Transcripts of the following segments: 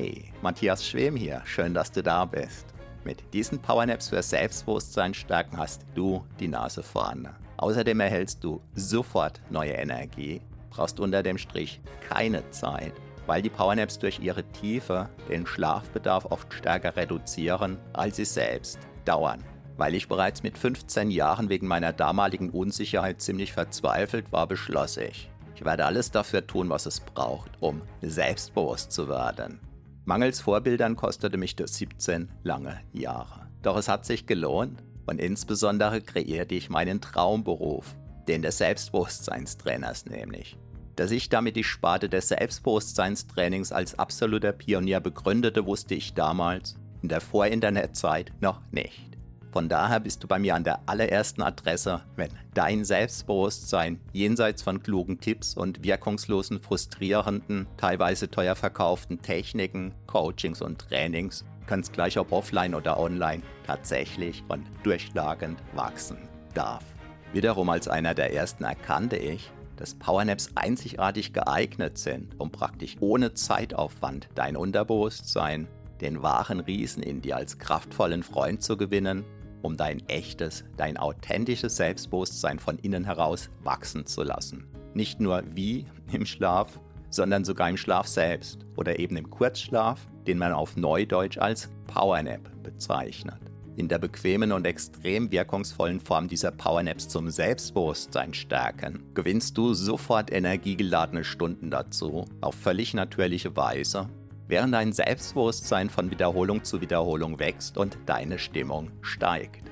Hey, Matthias Schwem hier. Schön, dass du da bist. Mit diesen Powernaps für Selbstbewusstsein stärken hast du die Nase vorne. Außerdem erhältst du sofort neue Energie, brauchst unter dem Strich keine Zeit, weil die Powernaps durch ihre Tiefe den Schlafbedarf oft stärker reduzieren, als sie selbst dauern. Weil ich bereits mit 15 Jahren wegen meiner damaligen Unsicherheit ziemlich verzweifelt war, beschloss ich, ich werde alles dafür tun, was es braucht, um selbstbewusst zu werden. Mangels Vorbildern kostete mich das 17 lange Jahre. Doch es hat sich gelohnt und insbesondere kreierte ich meinen Traumberuf, den des Selbstbewusstseinstrainers nämlich. Dass ich damit die Sparte des Selbstbewusstseinstrainings als absoluter Pionier begründete, wusste ich damals, in der Vor-Internet-Zeit, noch nicht. Von daher bist du bei mir an der allerersten Adresse, wenn dein Selbstbewusstsein jenseits von klugen Tipps und wirkungslosen, frustrierenden, teilweise teuer verkauften Techniken, Coachings und Trainings, ganz gleich ob offline oder online, tatsächlich und durchschlagend wachsen darf. Wiederum als einer der ersten erkannte ich, dass Powernaps einzigartig geeignet sind, um praktisch ohne Zeitaufwand dein Unterbewusstsein, den wahren Riesen in dir als kraftvollen Freund zu gewinnen um dein echtes, dein authentisches Selbstbewusstsein von innen heraus wachsen zu lassen. Nicht nur wie im Schlaf, sondern sogar im Schlaf selbst oder eben im Kurzschlaf, den man auf Neudeutsch als Powernap bezeichnet. In der bequemen und extrem wirkungsvollen Form dieser Powernaps zum Selbstbewusstsein stärken, gewinnst du sofort energiegeladene Stunden dazu, auf völlig natürliche Weise während dein Selbstbewusstsein von Wiederholung zu Wiederholung wächst und deine Stimmung steigt.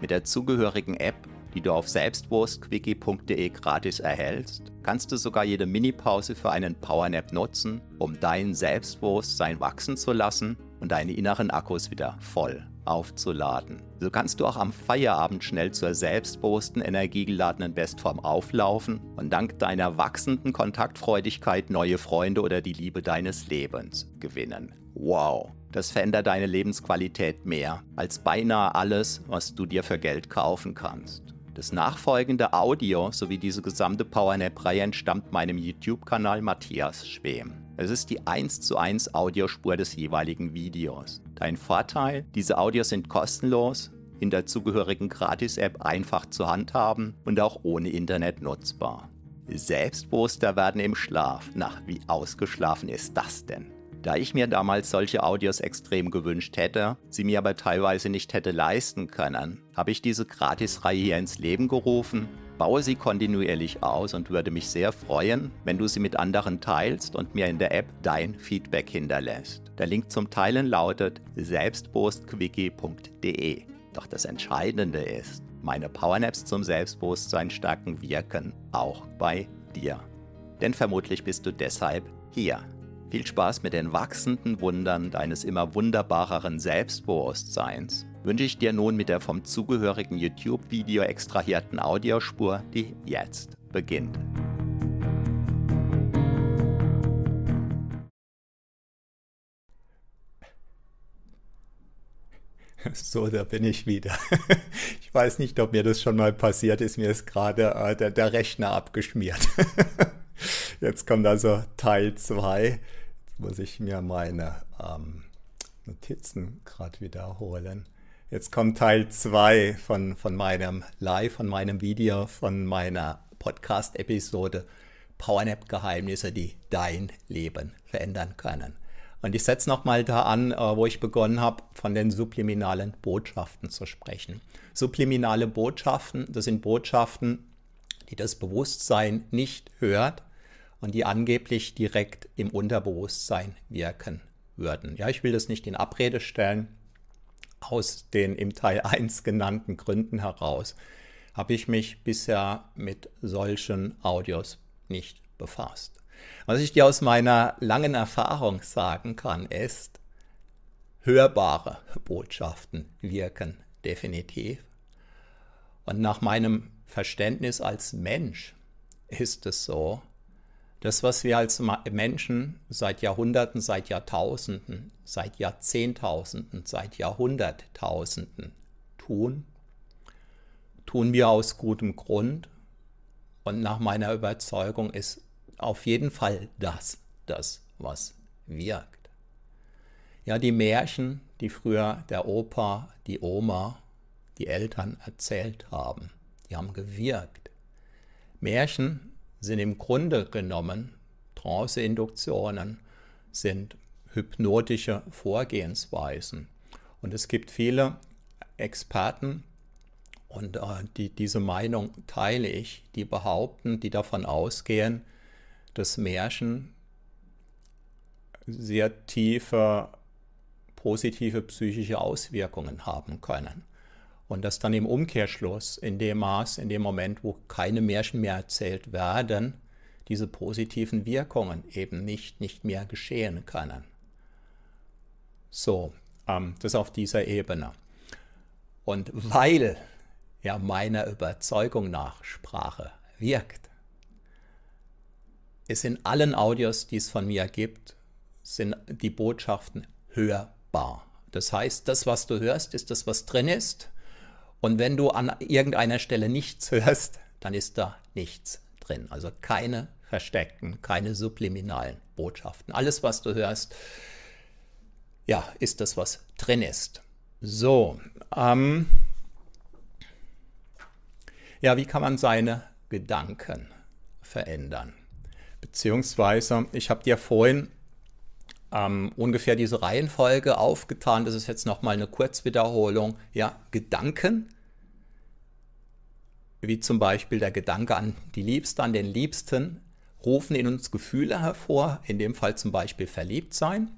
Mit der zugehörigen App, die du auf selbstbewusstquickie.de gratis erhältst, kannst du sogar jede Minipause für einen Powernap nutzen, um dein Selbstbewusstsein wachsen zu lassen und deine inneren Akkus wieder voll aufzuladen. So kannst du auch am Feierabend schnell zur selbstbewussten, energiegeladenen Bestform auflaufen und dank deiner wachsenden Kontaktfreudigkeit neue Freunde oder die Liebe deines Lebens gewinnen. Wow! Das verändert deine Lebensqualität mehr als beinahe alles, was du dir für Geld kaufen kannst. Das nachfolgende Audio sowie diese gesamte PowerNap-Reihe entstammt meinem YouTube-Kanal Matthias Schwem. Es ist die 1 zu 1 Audiospur des jeweiligen Videos. Dein Vorteil, diese Audios sind kostenlos, in der zugehörigen Gratis-App einfach zu handhaben und auch ohne Internet nutzbar. Selbstbewusster werden im Schlaf. Na, wie ausgeschlafen ist das denn? Da ich mir damals solche Audios extrem gewünscht hätte, sie mir aber teilweise nicht hätte leisten können, habe ich diese Gratisreihe hier ins Leben gerufen baue sie kontinuierlich aus und würde mich sehr freuen, wenn du sie mit anderen teilst und mir in der App dein Feedback hinterlässt. Der Link zum Teilen lautet selbstbewusstquickie.de. Doch das Entscheidende ist, meine Powernaps zum Selbstbewusstsein stärken wirken auch bei dir. Denn vermutlich bist du deshalb hier. Viel Spaß mit den wachsenden Wundern deines immer wunderbareren Selbstbewusstseins wünsche ich dir nun mit der vom zugehörigen YouTube-Video extrahierten Audiospur, die jetzt beginnt. So, da bin ich wieder. Ich weiß nicht, ob mir das schon mal passiert ist. Mir ist gerade äh, der, der, Rechner abgeschmiert. Jetzt kommt also Teil 2. Muss ich mir meine ähm, Notizen gerade wiederholen. Jetzt kommt Teil 2 von, von meinem Live, von meinem Video, von meiner Podcast-Episode Powernap-Geheimnisse, die dein Leben verändern können. Und ich setze nochmal da an, äh, wo ich begonnen habe, von den subliminalen Botschaften zu sprechen. Subliminale Botschaften, das sind Botschaften, die das Bewusstsein nicht hört und die angeblich direkt im Unterbewusstsein wirken würden. Ja, ich will das nicht in Abrede stellen aus den im Teil 1 genannten Gründen heraus habe ich mich bisher mit solchen Audios nicht befasst. Was ich dir aus meiner langen Erfahrung sagen kann, ist, hörbare Botschaften wirken definitiv. Und nach meinem Verständnis als Mensch ist es so, das, was wir als Menschen seit Jahrhunderten, seit Jahrtausenden, seit Jahrzehntausenden, seit Jahrhunderttausenden tun, tun wir aus gutem Grund. Und nach meiner Überzeugung ist auf jeden Fall das das, was wirkt. Ja, die Märchen, die früher der Opa, die Oma, die Eltern erzählt haben, die haben gewirkt. Märchen sind im Grunde genommen Trance-Induktionen, sind hypnotische Vorgehensweisen. Und es gibt viele Experten, und äh, die, diese Meinung teile ich, die behaupten, die davon ausgehen, dass Märchen sehr tiefe positive psychische Auswirkungen haben können. Und dass dann im Umkehrschluss, in dem Maß, in dem Moment, wo keine Märchen mehr erzählt werden, diese positiven Wirkungen eben nicht, nicht mehr geschehen können. So, ähm, das auf dieser Ebene. Und weil ja meiner Überzeugung nach Sprache wirkt, ist in allen Audios, die es von mir gibt, sind die Botschaften hörbar. Das heißt, das, was du hörst, ist das, was drin ist. Und wenn du an irgendeiner Stelle nichts hörst, dann ist da nichts drin. Also keine versteckten, keine subliminalen Botschaften. Alles, was du hörst, ja, ist das, was drin ist. So, ähm, ja, wie kann man seine Gedanken verändern? Beziehungsweise, ich habe dir vorhin ähm, ungefähr diese Reihenfolge aufgetan. Das ist jetzt nochmal eine Kurzwiederholung. Ja, Gedanken, wie zum Beispiel der Gedanke an die Liebste, an den Liebsten, rufen in uns Gefühle hervor, in dem Fall zum Beispiel verliebt sein.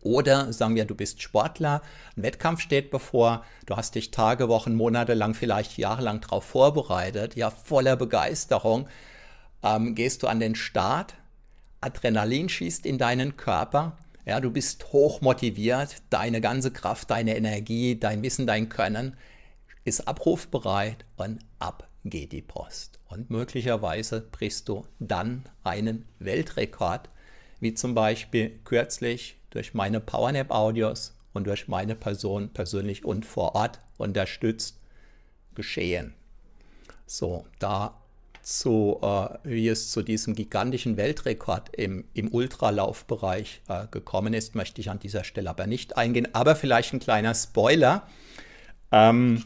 Oder sagen wir, du bist Sportler, ein Wettkampf steht bevor, du hast dich Tage, Wochen, Monate lang, vielleicht jahrelang darauf vorbereitet, ja, voller Begeisterung, ähm, gehst du an den Start, Adrenalin schießt in deinen Körper, ja, du bist hoch motiviert, deine ganze Kraft, deine Energie, dein Wissen, dein Können ist abrufbereit und ab geht die Post. Und möglicherweise brichst du dann einen Weltrekord, wie zum Beispiel kürzlich durch meine PowerNap-Audios und durch meine Person persönlich und vor Ort unterstützt geschehen. So, dazu, äh, wie es zu diesem gigantischen Weltrekord im, im Ultralaufbereich äh, gekommen ist, möchte ich an dieser Stelle aber nicht eingehen. Aber vielleicht ein kleiner Spoiler. Ähm,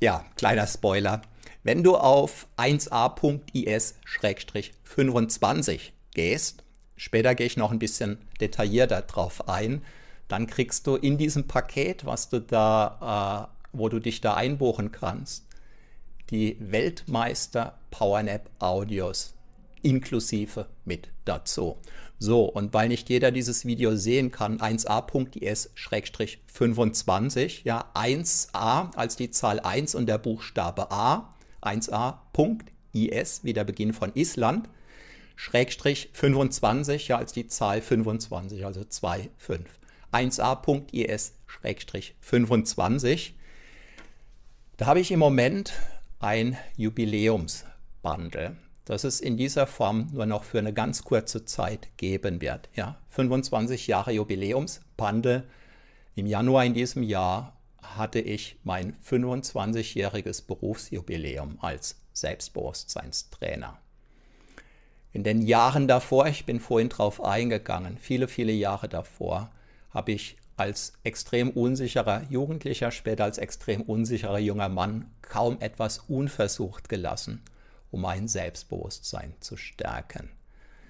ja, kleiner Spoiler. Wenn du auf 1a.is-25 gehst, später gehe ich noch ein bisschen detaillierter drauf ein, dann kriegst du in diesem Paket, was du da, äh, wo du dich da einbuchen kannst, die Weltmeister PowerNap Audios inklusive mit dazu. So, und weil nicht jeder dieses Video sehen kann, 1a.is-25, ja, 1a als die Zahl 1 und der Buchstabe A, 1a.is, wie der Beginn von Island, Schrägstrich 25, ja, als die Zahl 25, also 2, 5. 1a.is, Schrägstrich 25. Da habe ich im Moment ein Jubiläumsbundle das es in dieser Form nur noch für eine ganz kurze Zeit geben wird. Ja, 25 Jahre Jubiläumsbande. Im Januar in diesem Jahr hatte ich mein 25-jähriges Berufsjubiläum als Selbstbewusstseinstrainer. In den Jahren davor, ich bin vorhin drauf eingegangen, viele, viele Jahre davor, habe ich als extrem unsicherer Jugendlicher, später als extrem unsicherer junger Mann kaum etwas unversucht gelassen um mein Selbstbewusstsein zu stärken.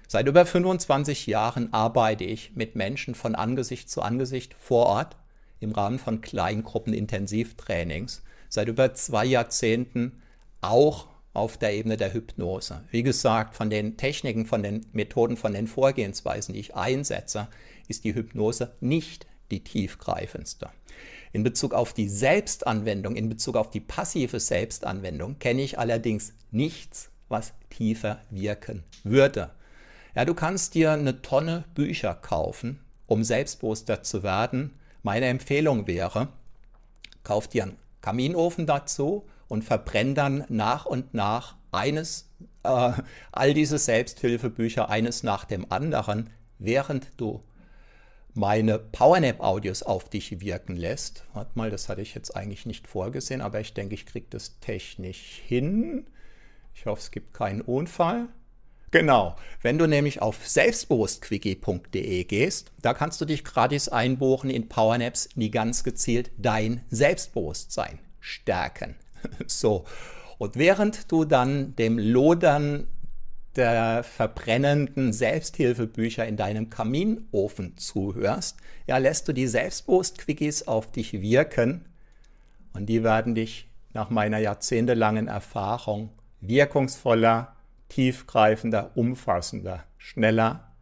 Seit über 25 Jahren arbeite ich mit Menschen von Angesicht zu Angesicht vor Ort im Rahmen von Kleingruppen-Intensivtrainings. Seit über zwei Jahrzehnten auch auf der Ebene der Hypnose. Wie gesagt, von den Techniken, von den Methoden, von den Vorgehensweisen, die ich einsetze, ist die Hypnose nicht die tiefgreifendste. In Bezug auf die Selbstanwendung, in Bezug auf die passive Selbstanwendung kenne ich allerdings nichts, was tiefer wirken würde. Ja, du kannst dir eine Tonne Bücher kaufen, um selbstbewusster zu werden. Meine Empfehlung wäre, kauf dir einen Kaminofen dazu und verbrenn dann nach und nach eines, äh, all diese Selbsthilfebücher eines nach dem anderen, während du meine PowerNap-Audios auf dich wirken lässt. Warte mal, das hatte ich jetzt eigentlich nicht vorgesehen, aber ich denke, ich kriege das technisch hin. Ich hoffe, es gibt keinen Unfall. Genau. Wenn du nämlich auf selbstbewusstquickie.de gehst, da kannst du dich gratis einbuchen in Powernaps, die ganz gezielt dein Selbstbewusstsein stärken. So. Und während du dann dem Lodern der verbrennenden Selbsthilfebücher in deinem Kaminofen zuhörst, ja, lässt du die Selbstbewusst-Quickies auf dich wirken und die werden dich nach meiner jahrzehntelangen Erfahrung wirkungsvoller, tiefgreifender, umfassender, schneller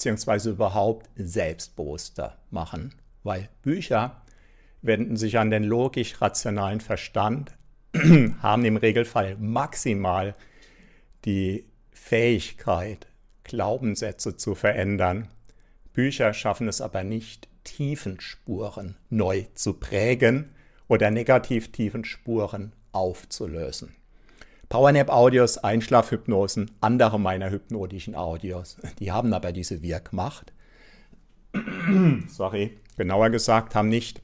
beziehungsweise überhaupt selbstbewusster machen, weil Bücher wenden sich an den logisch-rationalen Verstand, haben im Regelfall maximal die Fähigkeit, Glaubenssätze zu verändern. Bücher schaffen es aber nicht, Tiefenspuren neu zu prägen oder negativ tiefen Spuren aufzulösen. Powernap-Audios, Einschlafhypnosen, andere meiner hypnotischen Audios, die haben aber diese Wirkmacht. Sorry, genauer gesagt, haben nicht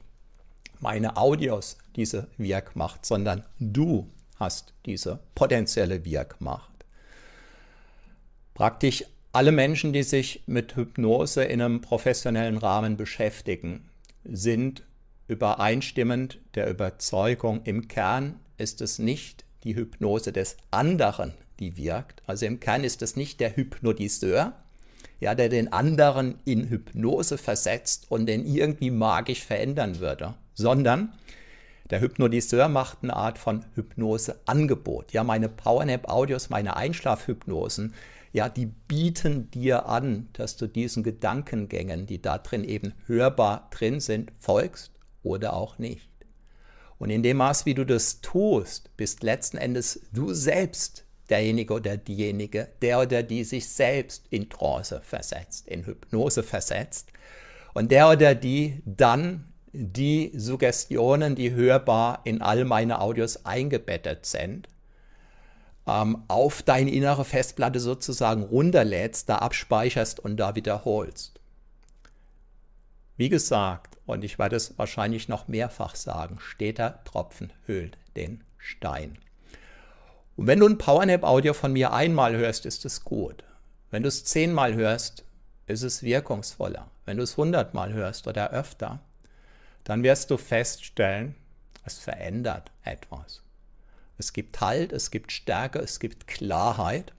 meine Audios diese Wirkmacht, sondern du hast diese potenzielle Wirkmacht. Praktisch alle Menschen, die sich mit Hypnose in einem professionellen Rahmen beschäftigen, sind übereinstimmend der Überzeugung, im Kern ist es nicht die Hypnose des anderen, die wirkt. Also im Kern ist es nicht der Hypnotiseur, ja, der den anderen in Hypnose versetzt und den irgendwie magisch verändern würde, sondern der Hypnotiseur macht eine Art von Hypnoseangebot. Ja, meine Powernap-Audios, meine Einschlafhypnosen, ja, die bieten dir an, dass du diesen Gedankengängen, die da drin eben hörbar drin sind, folgst oder auch nicht. Und in dem Maß, wie du das tust, bist letzten Endes du selbst derjenige oder diejenige, der oder die sich selbst in Trance versetzt, in Hypnose versetzt. Und der oder die dann die Suggestionen, die hörbar in all meine Audios eingebettet sind, ähm, auf deine innere Festplatte sozusagen runterlädst, da abspeicherst und da wiederholst. Wie gesagt, und ich werde es wahrscheinlich noch mehrfach sagen, steter Tropfen höhlt den Stein. Und wenn du ein Powernap-Audio von mir einmal hörst, ist es gut. Wenn du es zehnmal hörst, ist es wirkungsvoller. Wenn du es hundertmal hörst oder öfter, dann wirst du feststellen, es verändert etwas. Es gibt Halt, es gibt Stärke, es gibt Klarheit.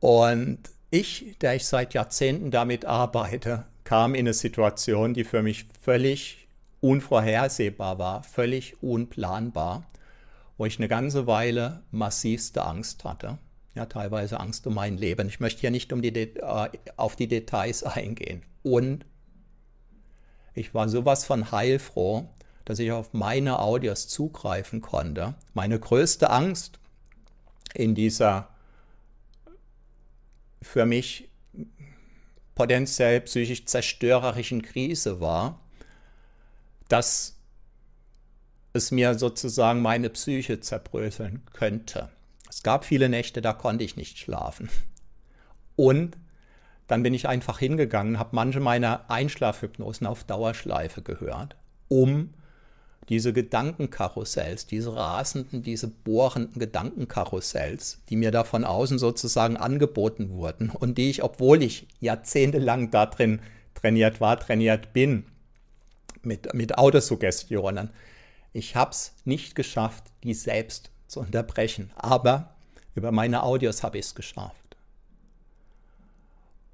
Und ich, der ich seit Jahrzehnten damit arbeite, kam in eine Situation, die für mich völlig unvorhersehbar war, völlig unplanbar, wo ich eine ganze Weile massivste Angst hatte. Ja, teilweise Angst um mein Leben. Ich möchte hier nicht um die äh, auf die Details eingehen. Und ich war sowas von heilfroh, dass ich auf meine Audios zugreifen konnte. Meine größte Angst in dieser für mich potenziell psychisch zerstörerischen Krise war, dass es mir sozusagen meine Psyche zerbröseln könnte. Es gab viele Nächte, da konnte ich nicht schlafen. Und dann bin ich einfach hingegangen, habe manche meiner Einschlafhypnosen auf Dauerschleife gehört, um diese Gedankenkarussells, diese rasenden, diese bohrenden Gedankenkarussells, die mir da von außen sozusagen angeboten wurden und die ich, obwohl ich jahrzehntelang da drin trainiert war, trainiert bin, mit, mit Autosuggestionen, ich habe es nicht geschafft, die selbst zu unterbrechen. Aber über meine Audios habe ich es geschafft.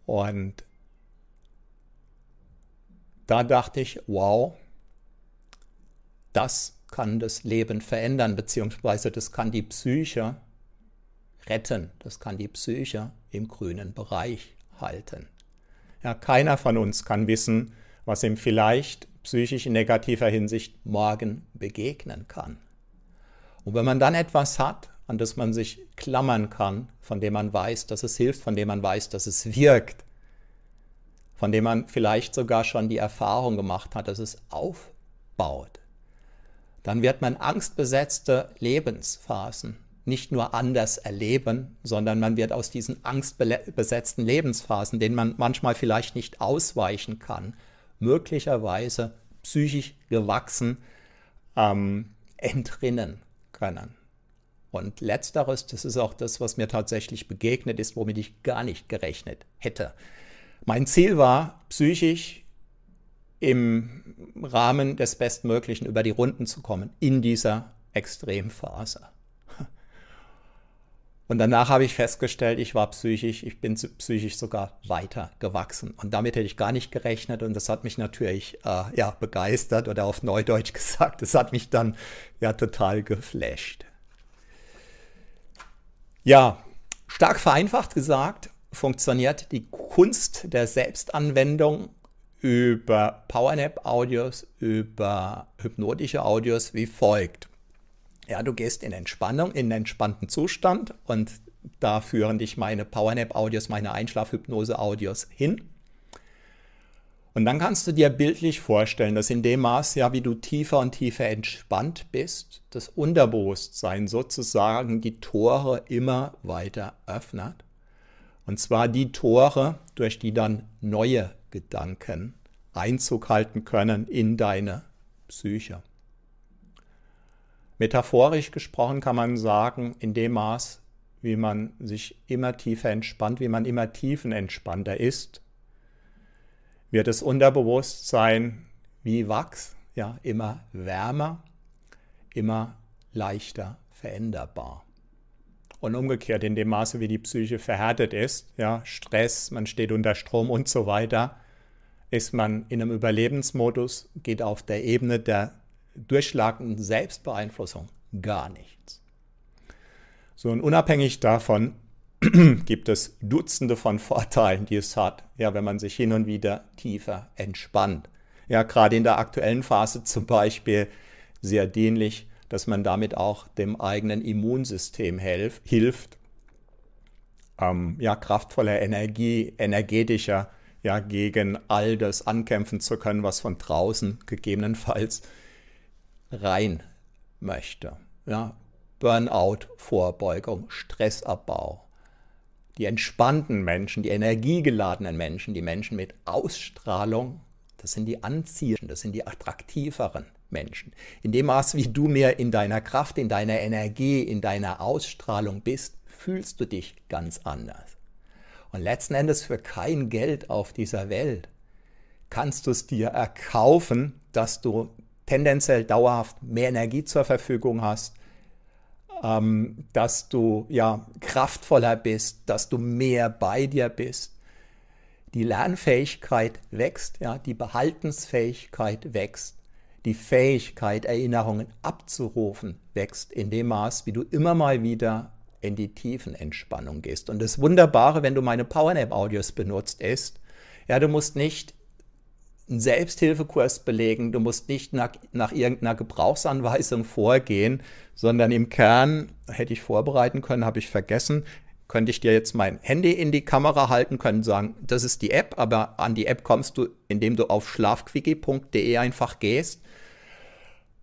Und da dachte ich, wow, das kann das Leben verändern, beziehungsweise das kann die Psyche retten, das kann die Psyche im grünen Bereich halten. Ja, keiner von uns kann wissen, was ihm vielleicht psychisch in negativer Hinsicht morgen begegnen kann. Und wenn man dann etwas hat, an das man sich klammern kann, von dem man weiß, dass es hilft, von dem man weiß, dass es wirkt, von dem man vielleicht sogar schon die Erfahrung gemacht hat, dass es aufbaut, dann wird man angstbesetzte Lebensphasen nicht nur anders erleben, sondern man wird aus diesen angstbesetzten Lebensphasen, denen man manchmal vielleicht nicht ausweichen kann, möglicherweise psychisch gewachsen ähm, entrinnen können. Und letzteres, das ist auch das, was mir tatsächlich begegnet ist, womit ich gar nicht gerechnet hätte. Mein Ziel war, psychisch im Rahmen des Bestmöglichen über die Runden zu kommen in dieser Extremphase. Und danach habe ich festgestellt, ich war psychisch, ich bin psychisch sogar weiter gewachsen. Und damit hätte ich gar nicht gerechnet. Und das hat mich natürlich äh, ja, begeistert oder auf Neudeutsch gesagt, das hat mich dann ja total geflasht. Ja, stark vereinfacht gesagt, funktioniert die Kunst der Selbstanwendung über Powernap-Audios, über hypnotische Audios wie folgt. Ja, du gehst in Entspannung, in einen entspannten Zustand und da führen dich meine Powernap-Audios, meine Einschlafhypnose-Audios hin. Und dann kannst du dir bildlich vorstellen, dass in dem Maß, ja, wie du tiefer und tiefer entspannt bist, das Unterbewusstsein sozusagen die Tore immer weiter öffnet. Und zwar die Tore, durch die dann neue Gedanken Einzug halten können in deine Psyche. Metaphorisch gesprochen kann man sagen, in dem Maß, wie man sich immer tiefer entspannt, wie man immer tiefenentspannter ist, wird das Unterbewusstsein wie Wachs, ja, immer wärmer, immer leichter veränderbar. Und umgekehrt, in dem Maße, wie die Psyche verhärtet ist, ja, Stress, man steht unter Strom und so weiter, ist man in einem Überlebensmodus, geht auf der Ebene der durchschlagenden Selbstbeeinflussung gar nichts. So, und unabhängig davon gibt es Dutzende von Vorteilen, die es hat, ja, wenn man sich hin und wieder tiefer entspannt. Ja, gerade in der aktuellen Phase zum Beispiel sehr dienlich, dass man damit auch dem eigenen Immunsystem helf, hilft, ähm, ja, kraftvoller Energie, energetischer, ja, gegen all das ankämpfen zu können, was von draußen gegebenenfalls rein möchte. Ja, Burnout-Vorbeugung, Stressabbau. Die entspannten Menschen, die energiegeladenen Menschen, die Menschen mit Ausstrahlung, das sind die anziehenden, das sind die attraktiveren Menschen. In dem Maß, wie du mehr in deiner Kraft, in deiner Energie, in deiner Ausstrahlung bist, fühlst du dich ganz anders. Und letzten Endes für kein Geld auf dieser Welt kannst du es dir erkaufen, dass du tendenziell dauerhaft mehr Energie zur Verfügung hast, ähm, dass du ja kraftvoller bist, dass du mehr bei dir bist. Die Lernfähigkeit wächst, ja, die Behaltensfähigkeit wächst, die Fähigkeit, Erinnerungen abzurufen, wächst in dem Maß, wie du immer mal wieder in die tiefen Entspannung gehst. Und das Wunderbare, wenn du meine Powernap-Audios benutzt, ist, ja, du musst nicht einen Selbsthilfekurs belegen, du musst nicht nach, nach irgendeiner Gebrauchsanweisung vorgehen, sondern im Kern, hätte ich vorbereiten können, habe ich vergessen, könnte ich dir jetzt mein Handy in die Kamera halten, können sagen, das ist die App, aber an die App kommst du, indem du auf schlafquickie.de einfach gehst.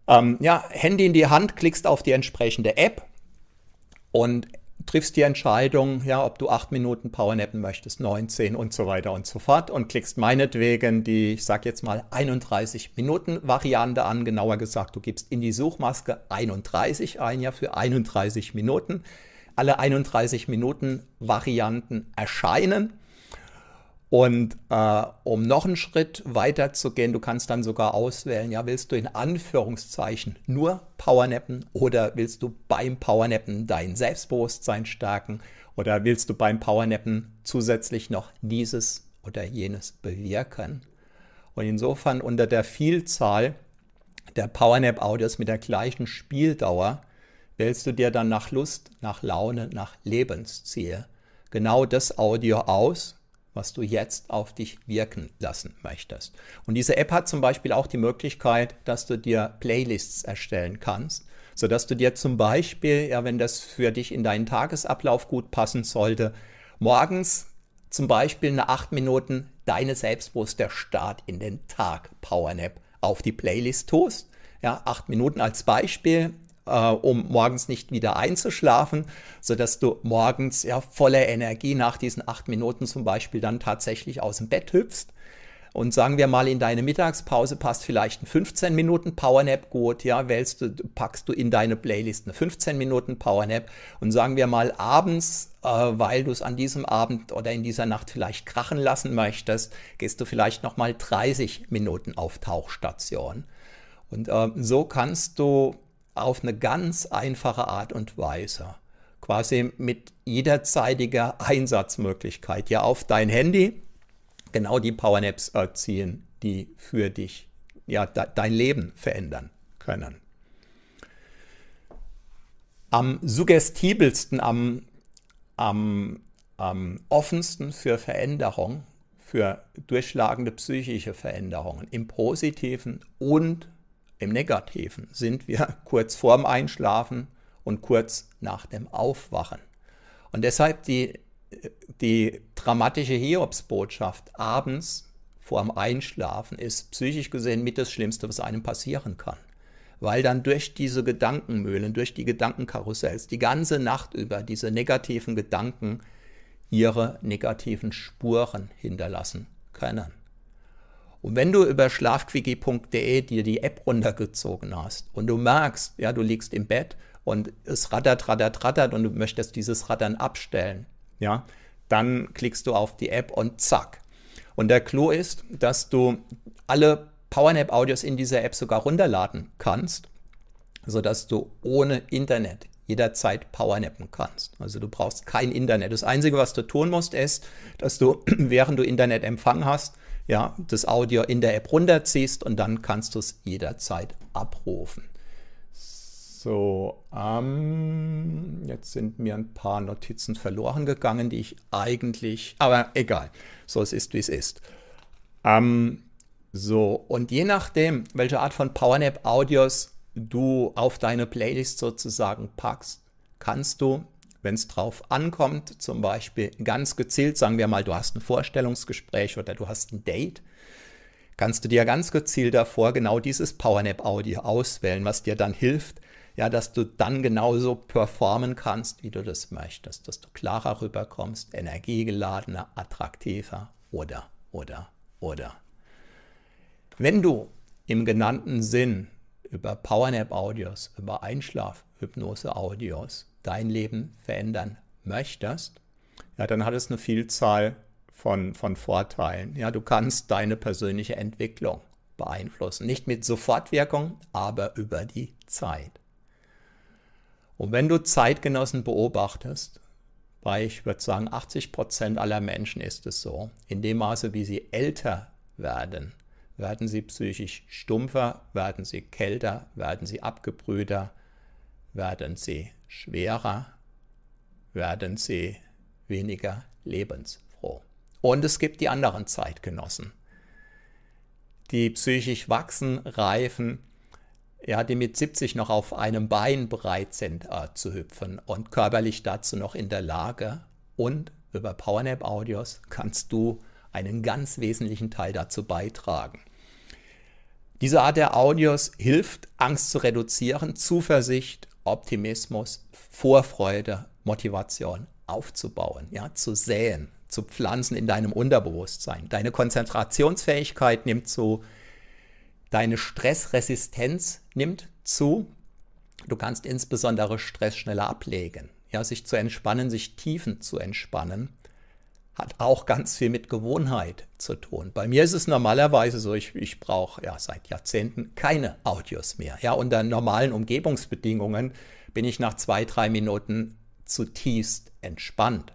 Ähm, ja, Handy in die Hand, klickst auf die entsprechende App und triffst die Entscheidung, ja, ob du acht Minuten Powernappen möchtest, 19 und so weiter und so fort und klickst meinetwegen die, ich sag jetzt mal 31 Minuten Variante an, genauer gesagt, du gibst in die Suchmaske 31 ein, ja, für 31 Minuten. Alle 31 Minuten Varianten erscheinen und äh, um noch einen Schritt weiter zu gehen, du kannst dann sogar auswählen, ja, willst du in Anführungszeichen nur Powernappen oder willst du beim Powernappen dein Selbstbewusstsein stärken oder willst du beim Powernappen zusätzlich noch dieses oder jenes bewirken? Und insofern unter der Vielzahl der Powernap-Audios mit der gleichen Spieldauer wählst du dir dann nach Lust, nach Laune, nach Lebensziel genau das Audio aus, was du jetzt auf dich wirken lassen möchtest. Und diese App hat zum Beispiel auch die Möglichkeit, dass du dir Playlists erstellen kannst, sodass du dir zum Beispiel, ja, wenn das für dich in deinen Tagesablauf gut passen sollte, morgens zum Beispiel eine 8 Minuten deine selbstbewusster Start in den Tag Powernap auf die Playlist tust. Ja, acht Minuten als Beispiel äh, um morgens nicht wieder einzuschlafen, sodass du morgens ja voller Energie nach diesen acht Minuten zum Beispiel dann tatsächlich aus dem Bett hüpfst Und sagen wir mal, in deine Mittagspause passt vielleicht ein 15 Minuten Powernap gut, ja, wählst du, packst du in deine Playlist eine 15 Minuten Powernap und sagen wir mal abends, äh, weil du es an diesem Abend oder in dieser Nacht vielleicht krachen lassen möchtest, gehst du vielleicht nochmal 30 Minuten auf Tauchstation. Und äh, so kannst du auf eine ganz einfache Art und Weise, quasi mit jederzeitiger Einsatzmöglichkeit, ja auf dein Handy. Genau die Powernaps äh, ziehen, die für dich ja, de dein Leben verändern können. Am suggestibelsten, am, am, am offensten für Veränderung, für durchschlagende psychische Veränderungen im positiven und im negativen sind wir kurz vorm Einschlafen und kurz nach dem Aufwachen. Und deshalb die die dramatische Hiobsbotschaft abends vor dem Einschlafen ist psychisch gesehen mit das Schlimmste, was einem passieren kann. Weil dann durch diese Gedankenmühlen, durch die Gedankenkarussells, die ganze Nacht über diese negativen Gedanken ihre negativen Spuren hinterlassen können. Und wenn du über schlafquickie.de dir die App runtergezogen hast und du merkst, ja, du liegst im Bett und es rattert, rattert, rattert und du möchtest dieses Rattern abstellen, ja, dann klickst du auf die App und zack. Und der Clou ist, dass du alle PowerNap-Audios in dieser App sogar runterladen kannst, sodass du ohne Internet jederzeit powernappen kannst. Also du brauchst kein Internet. Das Einzige, was du tun musst, ist, dass du, während du Internetempfang hast, ja, das Audio in der App runterziehst und dann kannst du es jederzeit abrufen. So, ähm, jetzt sind mir ein paar Notizen verloren gegangen, die ich eigentlich, aber egal, so es ist, wie es ist. Ähm, so, und je nachdem, welche Art von PowerNap-Audios du auf deine Playlist sozusagen packst, kannst du, wenn es drauf ankommt, zum Beispiel ganz gezielt, sagen wir mal, du hast ein Vorstellungsgespräch oder du hast ein Date, kannst du dir ganz gezielt davor genau dieses PowerNap-Audio auswählen, was dir dann hilft, ja, dass du dann genauso performen kannst, wie du das möchtest, dass du klarer rüberkommst, energiegeladener, attraktiver oder, oder, oder. Wenn du im genannten Sinn über Powernap-Audios, über Einschlaf-Hypnose-Audios dein Leben verändern möchtest, ja, dann hat es eine Vielzahl von, von Vorteilen. Ja, du kannst deine persönliche Entwicklung beeinflussen. Nicht mit Sofortwirkung, aber über die Zeit. Und wenn du Zeitgenossen beobachtest, bei, ich würde sagen, 80 Prozent aller Menschen ist es so, in dem Maße, wie sie älter werden, werden sie psychisch stumpfer, werden sie kälter, werden sie abgebrühter, werden sie schwerer, werden sie weniger lebensfroh. Und es gibt die anderen Zeitgenossen, die psychisch wachsen, reifen, ja, die mit 70 noch auf einem Bein bereit sind äh, zu hüpfen und körperlich dazu noch in der Lage. Und über PowerNap-Audios kannst du einen ganz wesentlichen Teil dazu beitragen. Diese Art der Audios hilft, Angst zu reduzieren, Zuversicht, Optimismus, Vorfreude, Motivation aufzubauen, ja, zu säen, zu pflanzen in deinem Unterbewusstsein. Deine Konzentrationsfähigkeit nimmt zu, Deine Stressresistenz nimmt zu. Du kannst insbesondere Stress schneller ablegen. Ja, sich zu entspannen, sich tiefen zu entspannen, hat auch ganz viel mit Gewohnheit zu tun. Bei mir ist es normalerweise so, ich, ich brauche ja seit Jahrzehnten keine Audios mehr. Ja, unter normalen Umgebungsbedingungen bin ich nach zwei, drei Minuten zutiefst entspannt.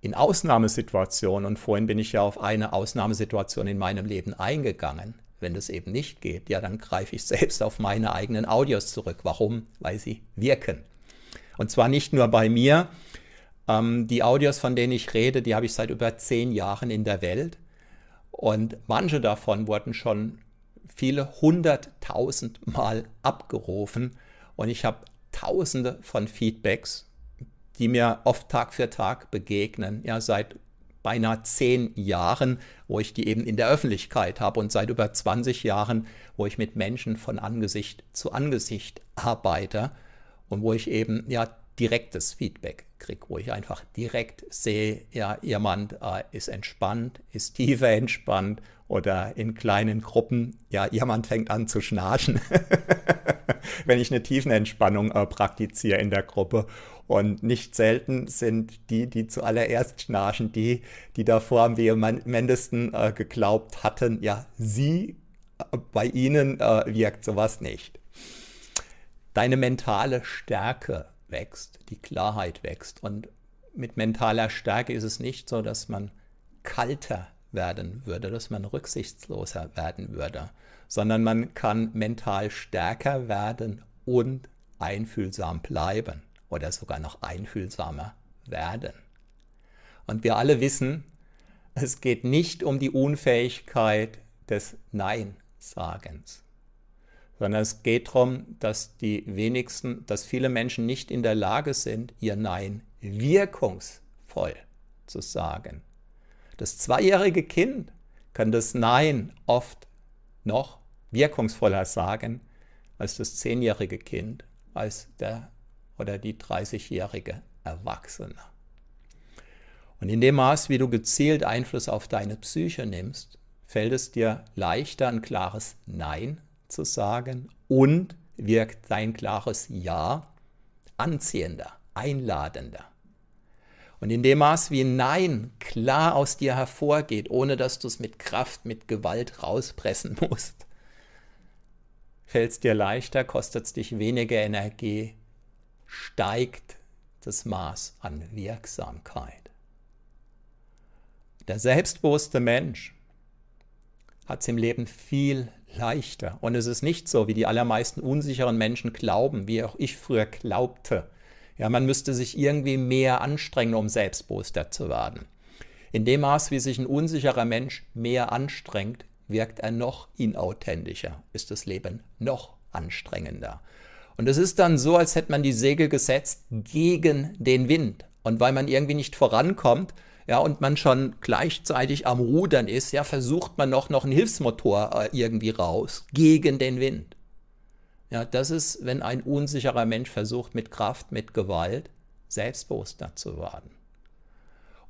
In Ausnahmesituationen, und vorhin bin ich ja auf eine Ausnahmesituation in meinem Leben eingegangen, wenn das eben nicht geht, ja, dann greife ich selbst auf meine eigenen Audios zurück. Warum? Weil sie wirken. Und zwar nicht nur bei mir. Ähm, die Audios, von denen ich rede, die habe ich seit über zehn Jahren in der Welt. Und manche davon wurden schon viele hunderttausend Mal abgerufen. Und ich habe tausende von Feedbacks, die mir oft Tag für Tag begegnen. Ja, seit beinahe zehn Jahren, wo ich die eben in der Öffentlichkeit habe und seit über 20 Jahren, wo ich mit Menschen von Angesicht zu Angesicht arbeite und wo ich eben ja direktes Feedback kriege, wo ich einfach direkt sehe, ja, jemand äh, ist entspannt, ist tiefer entspannt oder in kleinen Gruppen, ja, jemand fängt an zu schnarchen, wenn ich eine Tiefenentspannung äh, praktiziere in der Gruppe. Und nicht selten sind die, die zuallererst schnarchen, die, die davor am vehementesten äh, geglaubt hatten, ja, sie, äh, bei ihnen äh, wirkt sowas nicht. Deine mentale Stärke wächst, die Klarheit wächst. Und mit mentaler Stärke ist es nicht so, dass man kalter werden würde, dass man rücksichtsloser werden würde, sondern man kann mental stärker werden und einfühlsam bleiben oder sogar noch einfühlsamer werden. Und wir alle wissen, es geht nicht um die Unfähigkeit des Nein-Sagens sondern es geht darum, dass die wenigsten, dass viele Menschen nicht in der Lage sind, ihr Nein wirkungsvoll zu sagen. Das zweijährige Kind kann das Nein oft noch wirkungsvoller sagen als das zehnjährige Kind, als der oder die 30-jährige Erwachsene. Und in dem Maß, wie du gezielt Einfluss auf deine Psyche nimmst, fällt es dir leichter, ein klares Nein zu sagen und wirkt dein klares Ja anziehender, einladender. Und in dem Maß, wie Nein klar aus dir hervorgeht, ohne dass du es mit Kraft, mit Gewalt rauspressen musst, fällt es dir leichter, kostet es dich weniger Energie, steigt das Maß an Wirksamkeit. Der selbstbewusste Mensch hat es im Leben viel leichter. Und es ist nicht so, wie die allermeisten unsicheren Menschen glauben, wie auch ich früher glaubte. Ja, man müsste sich irgendwie mehr anstrengen, um selbstbewusster zu werden. In dem Maß, wie sich ein unsicherer Mensch mehr anstrengt, wirkt er noch inauthentischer, ist das Leben noch anstrengender. Und es ist dann so, als hätte man die Segel gesetzt gegen den Wind. Und weil man irgendwie nicht vorankommt, ja, und man schon gleichzeitig am Rudern ist, ja, versucht man noch, noch einen Hilfsmotor äh, irgendwie raus, gegen den Wind. Ja, das ist, wenn ein unsicherer Mensch versucht, mit Kraft, mit Gewalt selbstbewusster zu werden.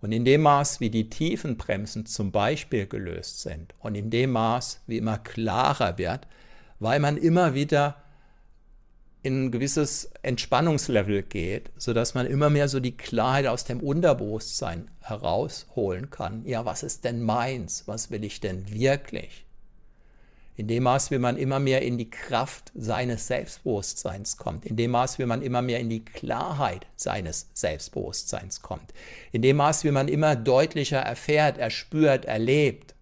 Und in dem Maß, wie die Tiefenbremsen zum Beispiel gelöst sind und in dem Maß, wie immer klarer wird, weil man immer wieder in ein gewisses Entspannungslevel geht, sodass man immer mehr so die Klarheit aus dem Unterbewusstsein herausholen kann. Ja, was ist denn meins? Was will ich denn wirklich? In dem Maß, wie man immer mehr in die Kraft seines Selbstbewusstseins kommt, in dem Maß, wie man immer mehr in die Klarheit seines Selbstbewusstseins kommt, in dem Maß, wie man immer deutlicher erfährt, erspürt, erlebt,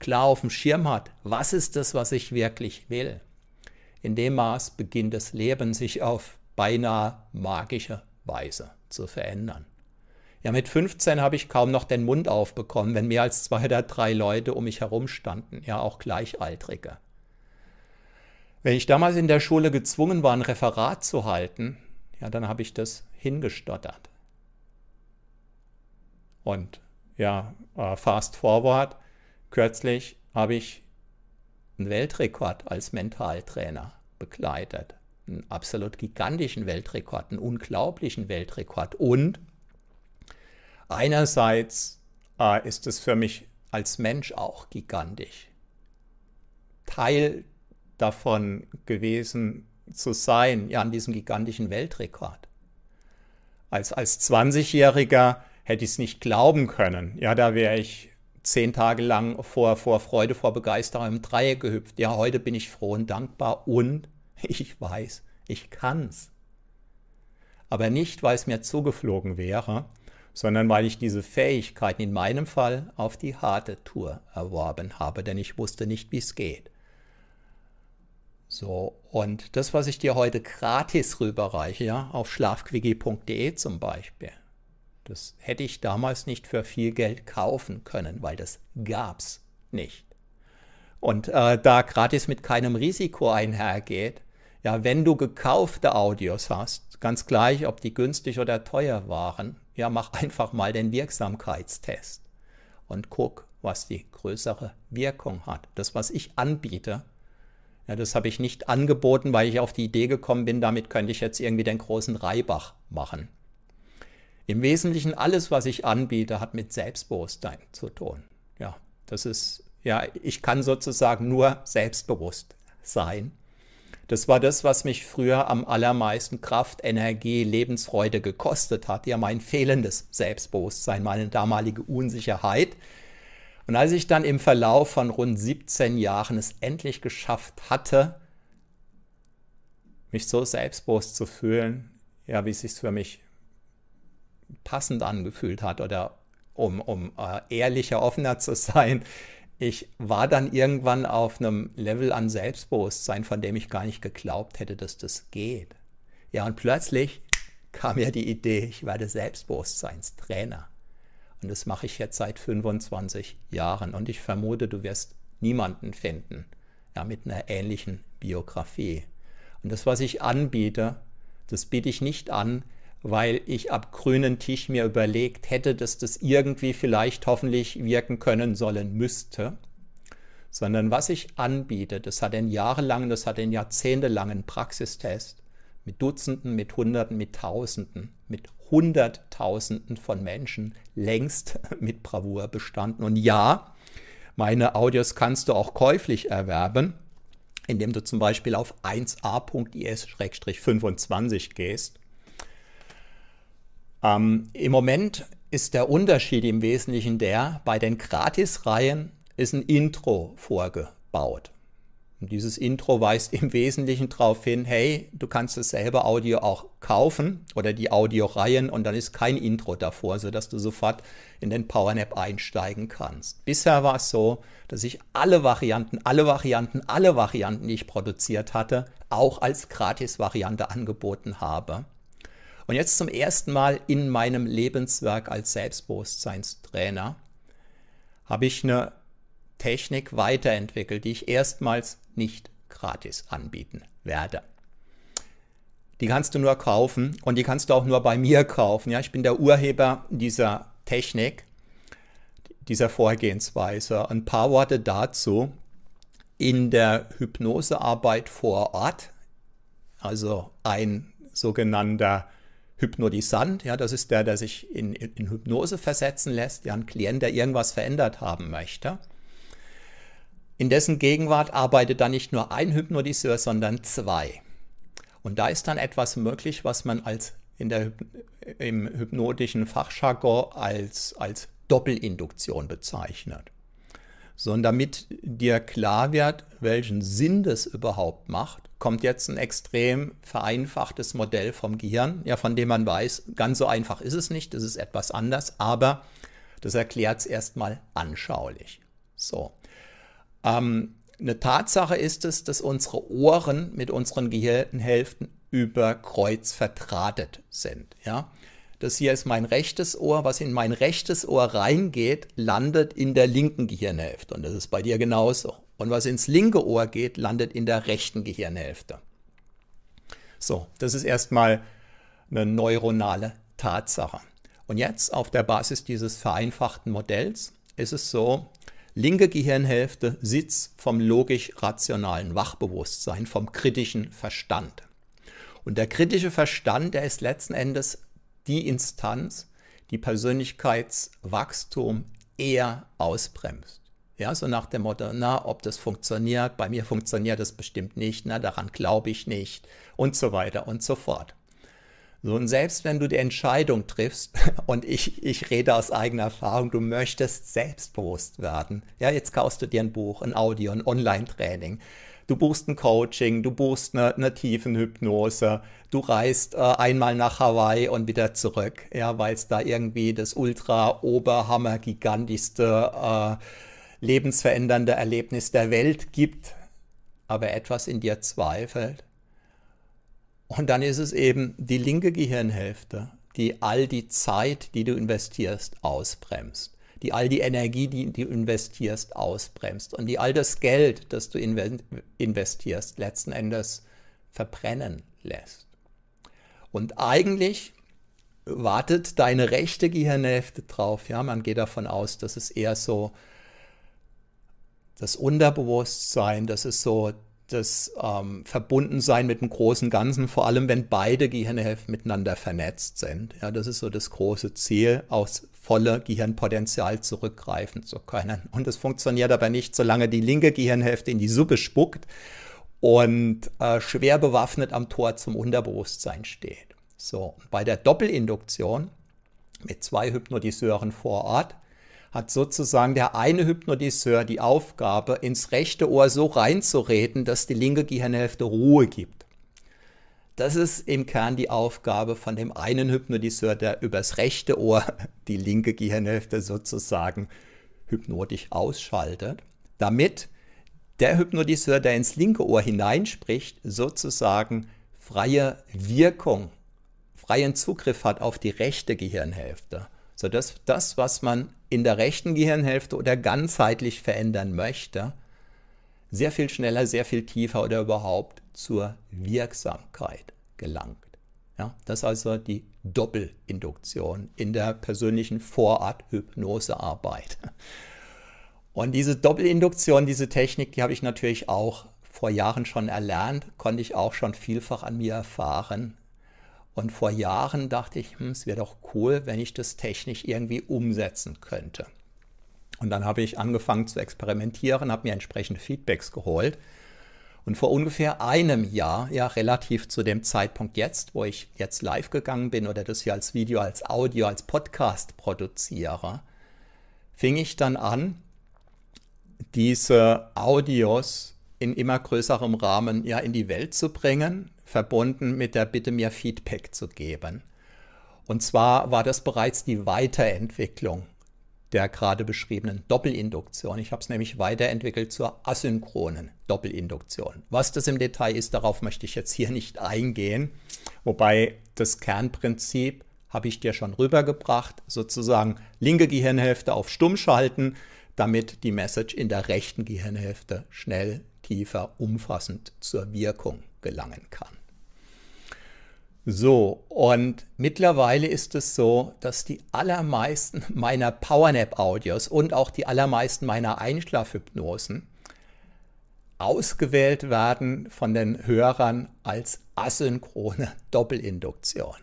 klar auf dem Schirm hat, was ist das, was ich wirklich will in dem Maß beginnt das Leben sich auf beinahe magische Weise zu verändern. Ja, mit 15 habe ich kaum noch den Mund aufbekommen, wenn mehr als zwei oder drei Leute um mich herum standen, ja auch Gleichaltrige. Wenn ich damals in der Schule gezwungen war, ein Referat zu halten, ja, dann habe ich das hingestottert. Und ja, äh, fast forward, kürzlich habe ich einen Weltrekord als Mentaltrainer begleitet. Einen absolut gigantischen Weltrekord, einen unglaublichen Weltrekord. Und einerseits äh, ist es für mich als Mensch auch gigantisch. Teil davon gewesen zu sein, ja, an diesem gigantischen Weltrekord. Als, als 20-Jähriger hätte ich es nicht glauben können. Ja, da wäre ich zehn Tage lang vor, vor Freude, vor Begeisterung im Dreieck gehüpft. Ja, heute bin ich froh und dankbar und ich weiß, ich kann's. Aber nicht, weil es mir zugeflogen wäre, sondern weil ich diese Fähigkeiten in meinem Fall auf die harte Tour erworben habe, denn ich wusste nicht, wie es geht. So, und das, was ich dir heute gratis rüberreiche, ja, auf schlafquickie.de zum Beispiel, das hätte ich damals nicht für viel Geld kaufen können, weil das gab's nicht. Und äh, da gratis mit keinem Risiko einhergeht, ja, wenn du gekaufte Audios hast, ganz gleich, ob die günstig oder teuer waren, ja, mach einfach mal den Wirksamkeitstest und guck, was die größere Wirkung hat. Das, was ich anbiete, Ja, das habe ich nicht angeboten, weil ich auf die Idee gekommen bin, damit könnte ich jetzt irgendwie den großen Reibach machen. Im Wesentlichen alles, was ich anbiete, hat mit Selbstbewusstsein zu tun. Ja, das ist, ja, ich kann sozusagen nur selbstbewusst sein. Das war das, was mich früher am allermeisten Kraft, Energie, Lebensfreude gekostet hat. Ja, mein fehlendes Selbstbewusstsein, meine damalige Unsicherheit. Und als ich dann im Verlauf von rund 17 Jahren es endlich geschafft hatte, mich so selbstbewusst zu fühlen, ja, wie es sich für mich passend angefühlt hat oder um, um äh, ehrlicher, offener zu sein, ich war dann irgendwann auf einem Level an Selbstbewusstsein, von dem ich gar nicht geglaubt hätte, dass das geht. Ja, und plötzlich kam mir die Idee, ich werde Selbstbewusstseinstrainer. Und das mache ich jetzt seit 25 Jahren. Und ich vermute, du wirst niemanden finden ja, mit einer ähnlichen Biografie. Und das, was ich anbiete, das biete ich nicht an, weil ich ab grünen Tisch mir überlegt hätte, dass das irgendwie vielleicht hoffentlich wirken können sollen müsste, sondern was ich anbiete, das hat einen jahrelangen, das hat einen jahrzehntelangen Praxistest mit Dutzenden, mit Hunderten, mit Tausenden, mit Hunderttausenden von Menschen längst mit Bravour bestanden. Und ja, meine Audios kannst du auch käuflich erwerben, indem du zum Beispiel auf 1a.is-25 gehst ähm, Im Moment ist der Unterschied im Wesentlichen der, bei den Gratis-Reihen ist ein Intro vorgebaut. Und dieses Intro weist im Wesentlichen darauf hin, hey, du kannst dasselbe Audio auch kaufen oder die Audioreihen und dann ist kein Intro davor, sodass du sofort in den PowerNap einsteigen kannst. Bisher war es so, dass ich alle Varianten, alle Varianten, alle Varianten, die ich produziert hatte, auch als Gratis-Variante angeboten habe. Und jetzt zum ersten Mal in meinem Lebenswerk als Selbstbewusstseinstrainer habe ich eine Technik weiterentwickelt, die ich erstmals nicht gratis anbieten werde. Die kannst du nur kaufen und die kannst du auch nur bei mir kaufen. Ja, ich bin der Urheber dieser Technik, dieser Vorgehensweise. Ein paar Worte dazu. In der Hypnosearbeit vor Ort, also ein sogenannter Hypnotisant, ja, das ist der, der sich in, in Hypnose versetzen lässt, ja, ein Klient, der irgendwas verändert haben möchte. In dessen Gegenwart arbeitet dann nicht nur ein Hypnotiseur, sondern zwei. Und da ist dann etwas möglich, was man als in der, im hypnotischen Fachjargon als, als Doppelinduktion bezeichnet. So, und damit dir klar wird, welchen Sinn das überhaupt macht, kommt jetzt ein extrem vereinfachtes Modell vom Gehirn, ja, von dem man weiß, ganz so einfach ist es nicht, das ist etwas anders, aber das erklärt es erstmal anschaulich. So. Ähm, eine Tatsache ist es, dass unsere Ohren mit unseren Gehirnhälften über Kreuz verdrahtet sind. Ja? Das hier ist mein rechtes Ohr. Was in mein rechtes Ohr reingeht, landet in der linken Gehirnhälfte. Und das ist bei dir genauso. Und was ins linke Ohr geht, landet in der rechten Gehirnhälfte. So, das ist erstmal eine neuronale Tatsache. Und jetzt auf der Basis dieses vereinfachten Modells ist es so, linke Gehirnhälfte Sitz vom logisch-rationalen Wachbewusstsein, vom kritischen Verstand. Und der kritische Verstand, der ist letzten Endes die Instanz, die Persönlichkeitswachstum eher ausbremst. Ja, so nach dem Motto, na, ob das funktioniert, bei mir funktioniert das bestimmt nicht, na, daran glaube ich nicht und so weiter und so fort. So, und selbst wenn du die Entscheidung triffst, und ich, ich rede aus eigener Erfahrung, du möchtest selbstbewusst werden, ja, jetzt kaufst du dir ein Buch, ein Audio, ein Online-Training, du buchst ein Coaching, du buchst eine, eine Tiefenhypnose, du reist äh, einmal nach Hawaii und wieder zurück, ja, weil es da irgendwie das ultra-oberhammer-gigantischste äh, lebensverändernde Erlebnis der Welt gibt, aber etwas in dir zweifelt. Und dann ist es eben die linke Gehirnhälfte, die all die Zeit, die du investierst, ausbremst, die all die Energie, die du investierst, ausbremst und die all das Geld, das du investierst, letzten Endes verbrennen lässt. Und eigentlich wartet deine rechte Gehirnhälfte drauf. Ja, man geht davon aus, dass es eher so das Unterbewusstsein, das ist so das ähm, Verbundensein mit dem großen Ganzen, vor allem wenn beide Gehirnhälften miteinander vernetzt sind. Ja, das ist so das große Ziel, aus volle Gehirnpotenzial zurückgreifen zu können. Und es funktioniert aber nicht, solange die linke Gehirnhälfte in die Suppe spuckt und äh, schwer bewaffnet am Tor zum Unterbewusstsein steht. So, bei der Doppelinduktion mit zwei Hypnotiseuren vor Ort hat sozusagen der eine Hypnotiseur die Aufgabe, ins rechte Ohr so reinzureden, dass die linke Gehirnhälfte Ruhe gibt. Das ist im Kern die Aufgabe von dem einen Hypnotiseur, der übers rechte Ohr die linke Gehirnhälfte sozusagen hypnotisch ausschaltet, damit der Hypnotiseur, der ins linke Ohr hineinspricht, sozusagen freie Wirkung, freien Zugriff hat auf die rechte Gehirnhälfte sodass das, was man in der rechten Gehirnhälfte oder ganzheitlich verändern möchte, sehr viel schneller, sehr viel tiefer oder überhaupt zur Wirksamkeit gelangt. Ja, das ist also die Doppelinduktion in der persönlichen Vorart-Hypnosearbeit. Und diese Doppelinduktion, diese Technik, die habe ich natürlich auch vor Jahren schon erlernt, konnte ich auch schon vielfach an mir erfahren. Und vor Jahren dachte ich, hm, es wäre doch cool, wenn ich das technisch irgendwie umsetzen könnte. Und dann habe ich angefangen zu experimentieren, habe mir entsprechende Feedbacks geholt. Und vor ungefähr einem Jahr, ja relativ zu dem Zeitpunkt jetzt, wo ich jetzt live gegangen bin oder das hier als Video, als Audio, als Podcast produziere, fing ich dann an, diese Audios in immer größerem Rahmen ja in die Welt zu bringen, verbunden mit der Bitte, mir Feedback zu geben. Und zwar war das bereits die Weiterentwicklung der gerade beschriebenen Doppelinduktion. Ich habe es nämlich weiterentwickelt zur asynchronen Doppelinduktion. Was das im Detail ist, darauf möchte ich jetzt hier nicht eingehen. Wobei das Kernprinzip habe ich dir schon rübergebracht, sozusagen linke Gehirnhälfte auf Stumm schalten, damit die Message in der rechten Gehirnhälfte schnell, tiefer, umfassend zur Wirkung gelangen kann. So, und mittlerweile ist es so, dass die allermeisten meiner Powernap-Audios und auch die allermeisten meiner Einschlafhypnosen ausgewählt werden von den Hörern als asynchrone Doppelinduktion.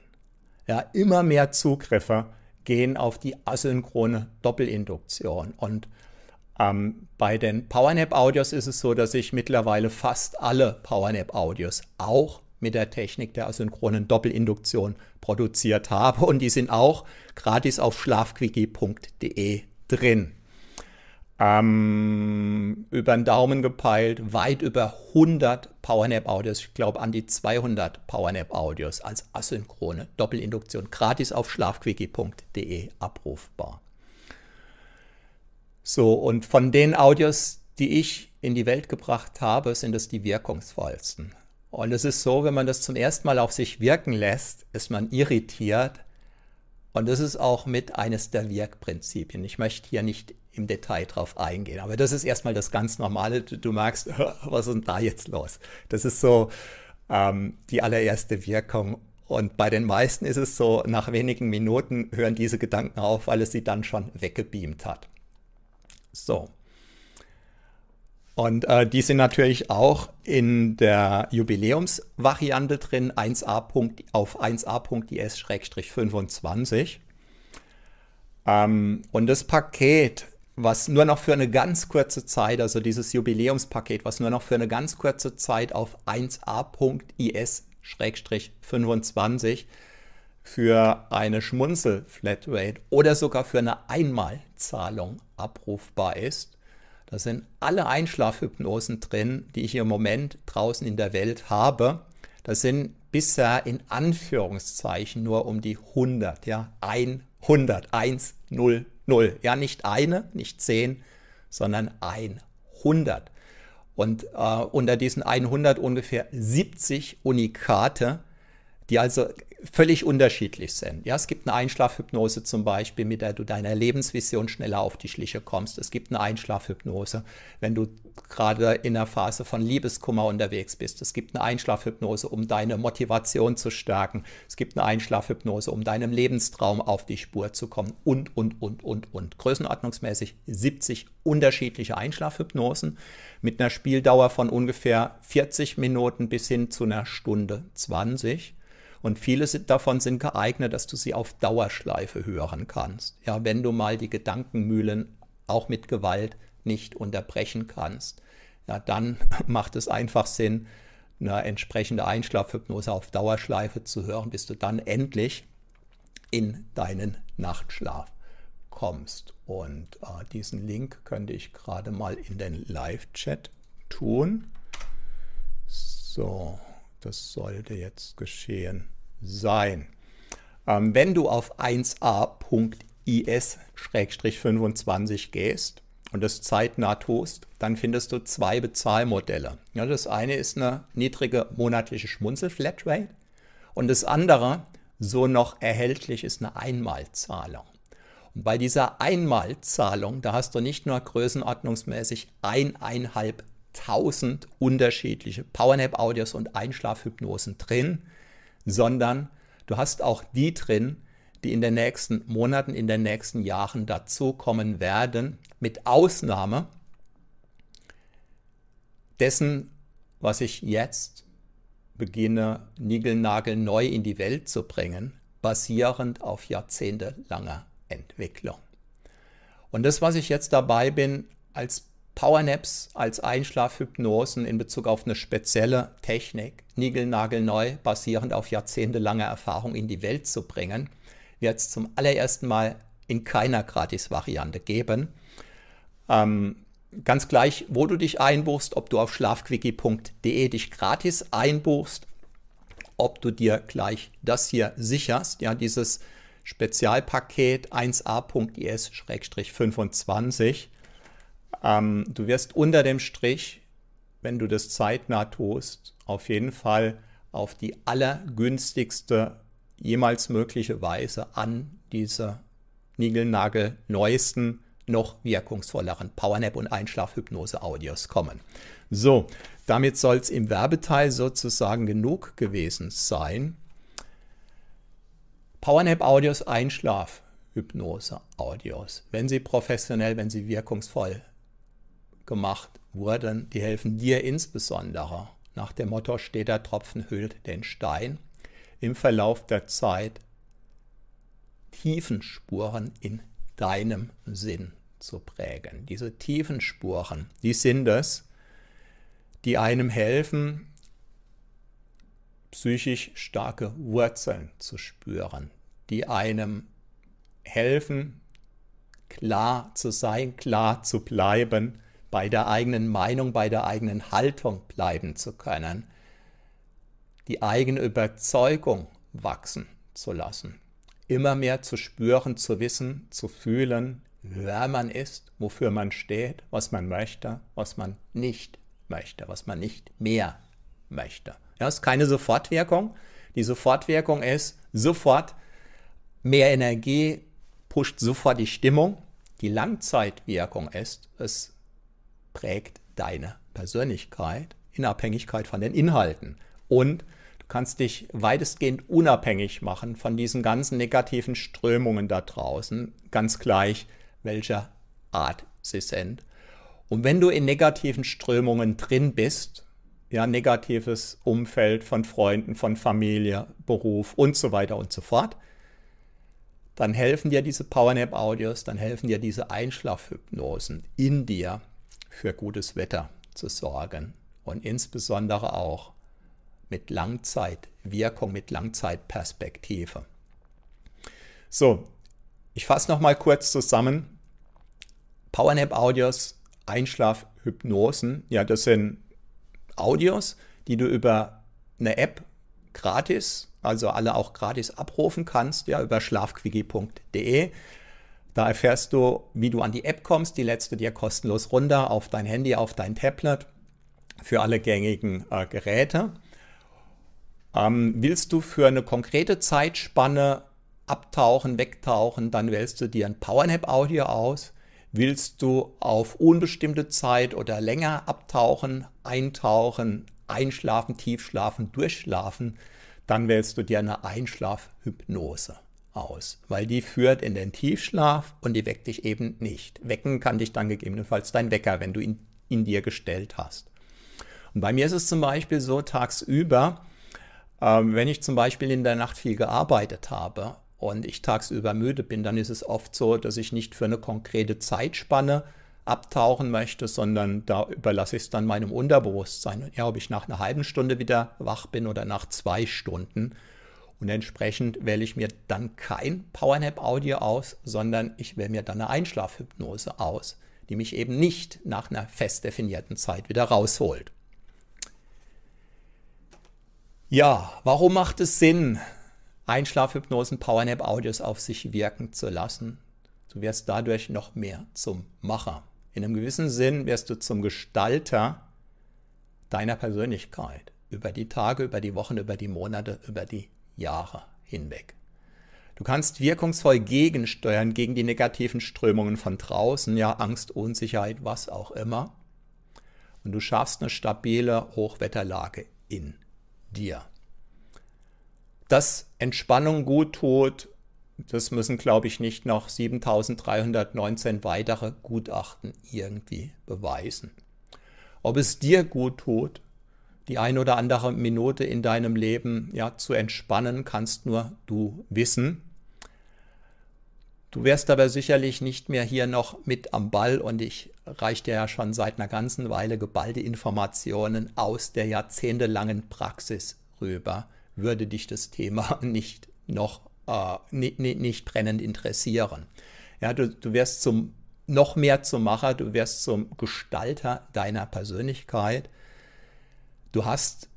Ja, immer mehr Zugriffe gehen auf die asynchrone Doppelinduktion. Und ähm, bei den Powernap-Audios ist es so, dass ich mittlerweile fast alle Powernap-Audios auch mit der Technik der asynchronen Doppelinduktion produziert habe. Und die sind auch gratis auf schlafquickie.de drin. Ähm, über den Daumen gepeilt, weit über 100 Powernap-Audios, ich glaube an die 200 Powernap-Audios als asynchrone Doppelinduktion gratis auf schlafquickie.de abrufbar. So, und von den Audios, die ich in die Welt gebracht habe, sind es die wirkungsvollsten. Und es ist so, wenn man das zum ersten Mal auf sich wirken lässt, ist man irritiert. Und das ist auch mit eines der Wirkprinzipien. Ich möchte hier nicht im Detail drauf eingehen, aber das ist erstmal das ganz Normale. Du, merkst, was ist denn da jetzt los? Das ist so ähm, die allererste Wirkung. Und bei den meisten ist es so, nach wenigen Minuten hören diese Gedanken auf, weil es sie dann schon weggebeamt hat. So. Und äh, die sind natürlich auch in der Jubiläumsvariante drin, 1a. auf 1a.is-25. Ähm, und das Paket, was nur noch für eine ganz kurze Zeit, also dieses Jubiläumspaket, was nur noch für eine ganz kurze Zeit auf 1a.is-25 für eine Schmunzel-Flatrate oder sogar für eine Einmalzahlung abrufbar ist, da sind alle Einschlafhypnosen drin, die ich im Moment draußen in der Welt habe. Das sind bisher in Anführungszeichen nur um die 100, ja, 100, 1, 0, 0. Ja, nicht eine, nicht 10, sondern 100. Und äh, unter diesen 100 ungefähr 70 Unikate, die also völlig unterschiedlich sind. Ja, es gibt eine Einschlafhypnose zum Beispiel, mit der du deiner Lebensvision schneller auf die Schliche kommst. Es gibt eine Einschlafhypnose, wenn du gerade in der Phase von Liebeskummer unterwegs bist. Es gibt eine Einschlafhypnose, um deine Motivation zu stärken. Es gibt eine Einschlafhypnose, um deinem Lebenstraum auf die Spur zu kommen und, und, und, und, und. Größenordnungsmäßig 70 unterschiedliche Einschlafhypnosen mit einer Spieldauer von ungefähr 40 Minuten bis hin zu einer Stunde 20. Und viele davon sind geeignet, dass du sie auf Dauerschleife hören kannst. Ja, wenn du mal die Gedankenmühlen auch mit Gewalt nicht unterbrechen kannst, ja, dann macht es einfach Sinn, eine entsprechende Einschlafhypnose auf Dauerschleife zu hören, bis du dann endlich in deinen Nachtschlaf kommst. Und äh, diesen Link könnte ich gerade mal in den Live-Chat tun. So, das sollte jetzt geschehen sein. Ähm, wenn du auf 1a.is-25 gehst und das zeitnah tust, dann findest du zwei Bezahlmodelle. Ja, das eine ist eine niedrige monatliche Schmunzel-Flatrate und das andere, so noch erhältlich, ist eine Einmalzahlung. Und bei dieser Einmalzahlung, da hast du nicht nur größenordnungsmäßig eineinhalbtausend unterschiedliche Powernap-Audios und Einschlafhypnosen drin, sondern du hast auch die drin, die in den nächsten Monaten, in den nächsten Jahren dazukommen werden, mit Ausnahme dessen, was ich jetzt beginne, Nigelnagel neu in die Welt zu bringen, basierend auf jahrzehntelanger Entwicklung. Und das, was ich jetzt dabei bin, als Powernaps als Einschlafhypnosen in Bezug auf eine spezielle Technik, niegelnagelneu, basierend auf jahrzehntelanger Erfahrung in die Welt zu bringen, wird es zum allerersten Mal in keiner Gratis-Variante geben. Ähm, ganz gleich, wo du dich einbuchst, ob du auf schlafquickie.de dich gratis einbuchst, ob du dir gleich das hier sicherst, ja, dieses Spezialpaket 1a.is-25 ähm, du wirst unter dem Strich, wenn du das zeitnah tust, auf jeden Fall auf die allergünstigste jemals mögliche Weise an diese Nigelnagel neuesten, noch wirkungsvolleren Powernap und Einschlafhypnose Audios kommen. So, damit soll es im Werbeteil sozusagen genug gewesen sein. Powernap Audios, Einschlafhypnose Audios, wenn sie professionell, wenn sie wirkungsvoll gemacht wurden, die helfen dir insbesondere. Nach dem Motto steht der Tropfen hüllt den Stein. Im Verlauf der Zeit tiefen Spuren in deinem Sinn zu prägen. Diese tiefen Spuren, die sind es, die einem helfen, psychisch starke Wurzeln zu spüren, die einem helfen, klar zu sein, klar zu bleiben, bei der eigenen Meinung, bei der eigenen Haltung bleiben zu können, die eigene Überzeugung wachsen zu lassen, immer mehr zu spüren, zu wissen, zu fühlen, wer man ist, wofür man steht, was man möchte, was man nicht möchte, was man nicht mehr möchte. Ja, ist keine Sofortwirkung. Die Sofortwirkung ist sofort mehr Energie, pusht sofort die Stimmung. Die Langzeitwirkung ist, es prägt deine Persönlichkeit in Abhängigkeit von den Inhalten. Und du kannst dich weitestgehend unabhängig machen von diesen ganzen negativen Strömungen da draußen, ganz gleich welcher Art sie sind. Und wenn du in negativen Strömungen drin bist, ja, negatives Umfeld von Freunden, von Familie, Beruf und so weiter und so fort, dann helfen dir diese Powernap-Audios, dann helfen dir diese Einschlafhypnosen in dir, für gutes Wetter zu sorgen und insbesondere auch mit Langzeitwirkung, mit Langzeitperspektive. So, ich fasse noch mal kurz zusammen. Powernap Audios, Einschlafhypnosen, ja, das sind Audios, die du über eine App gratis, also alle auch gratis abrufen kannst, ja, über schlafquickie.de. Da erfährst du, wie du an die App kommst. Die lädst du dir kostenlos runter auf dein Handy, auf dein Tablet für alle gängigen äh, Geräte. Ähm, willst du für eine konkrete Zeitspanne abtauchen, wegtauchen, dann wählst du dir ein Powernap-Audio aus. Willst du auf unbestimmte Zeit oder länger abtauchen, eintauchen, einschlafen, tiefschlafen, durchschlafen, dann wählst du dir eine Einschlafhypnose aus, weil die führt in den Tiefschlaf und die weckt dich eben nicht. Wecken kann dich dann gegebenenfalls dein Wecker, wenn du ihn in dir gestellt hast. Und bei mir ist es zum Beispiel so, tagsüber, ähm, wenn ich zum Beispiel in der Nacht viel gearbeitet habe und ich tagsüber müde bin, dann ist es oft so, dass ich nicht für eine konkrete Zeitspanne abtauchen möchte, sondern da überlasse ich es dann meinem Unterbewusstsein. Ja, ob ich nach einer halben Stunde wieder wach bin oder nach zwei Stunden. Und entsprechend wähle ich mir dann kein Powernap-Audio aus, sondern ich wähle mir dann eine Einschlafhypnose aus, die mich eben nicht nach einer fest definierten Zeit wieder rausholt. Ja, warum macht es Sinn, Einschlafhypnosen, Powernap-Audios auf sich wirken zu lassen? Du wirst dadurch noch mehr zum Macher. In einem gewissen Sinn wirst du zum Gestalter deiner Persönlichkeit über die Tage, über die Wochen, über die Monate, über die Jahre hinweg. Du kannst wirkungsvoll gegensteuern gegen die negativen Strömungen von draußen, ja Angst, Unsicherheit, was auch immer. Und du schaffst eine stabile Hochwetterlage in dir. Dass Entspannung gut tut, das müssen, glaube ich, nicht noch 7319 weitere Gutachten irgendwie beweisen. Ob es dir gut tut, die ein oder andere Minute in deinem Leben ja, zu entspannen, kannst nur du wissen. Du wirst aber sicherlich nicht mehr hier noch mit am Ball und ich reiche dir ja schon seit einer ganzen Weile geballte Informationen aus der jahrzehntelangen Praxis rüber. Würde dich das Thema nicht noch äh, nicht, nicht brennend interessieren. Ja, du, du wirst zum noch mehr zum Macher, du wirst zum Gestalter deiner Persönlichkeit. Du hast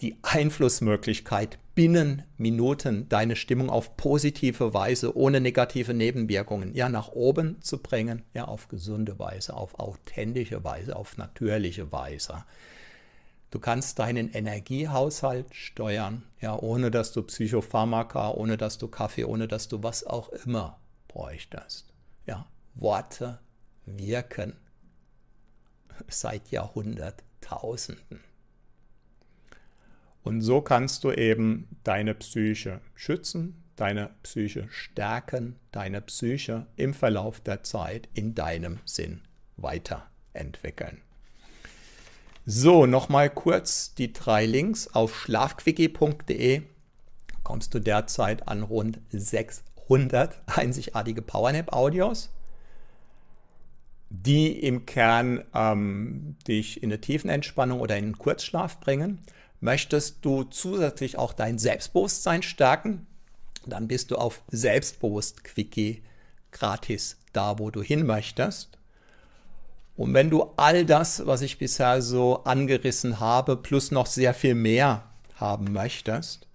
die Einflussmöglichkeit, binnen Minuten deine Stimmung auf positive Weise, ohne negative Nebenwirkungen, ja, nach oben zu bringen, ja, auf gesunde Weise, auf authentische Weise, auf natürliche Weise. Du kannst deinen Energiehaushalt steuern, ja, ohne dass du Psychopharmaka, ohne dass du Kaffee, ohne dass du was auch immer bräuchtest. Ja, Worte wirken seit Jahrhunderttausenden. Und so kannst du eben deine Psyche schützen, deine Psyche stärken, deine Psyche im Verlauf der Zeit in deinem Sinn weiterentwickeln. So, nochmal kurz die drei Links. Auf schlafquickie.de kommst du derzeit an rund 600 einzigartige Powernap-Audios, die im Kern ähm, dich in eine Tiefenentspannung oder in einen Kurzschlaf bringen. Möchtest du zusätzlich auch dein Selbstbewusstsein stärken? Dann bist du auf Selbstbewusst-Quickie gratis da, wo du hin möchtest. Und wenn du all das, was ich bisher so angerissen habe, plus noch sehr viel mehr haben möchtest,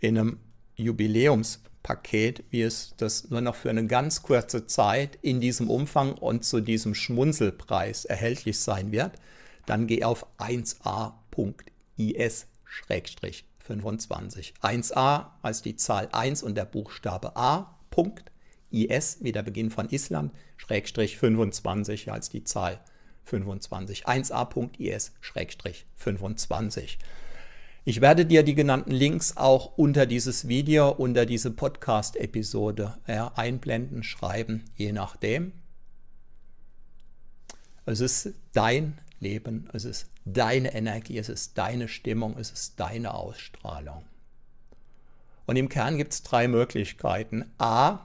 in einem Jubiläumspaket, wie es das nur noch für eine ganz kurze Zeit in diesem Umfang und zu diesem Schmunzelpreis erhältlich sein wird, dann geh auf 1a.is-25. 1a als die Zahl 1 und der Buchstabe A. IS, wie der Beginn von Island, Schrägstrich 25 als die Zahl 25. 1a.is, Schrägstrich 25. Ich werde dir die genannten Links auch unter dieses Video, unter diese Podcast-Episode ja, einblenden, schreiben, je nachdem. Es ist dein Leben, es ist deine Energie, es ist deine Stimmung, es ist deine Ausstrahlung. Und im Kern gibt es drei Möglichkeiten. A,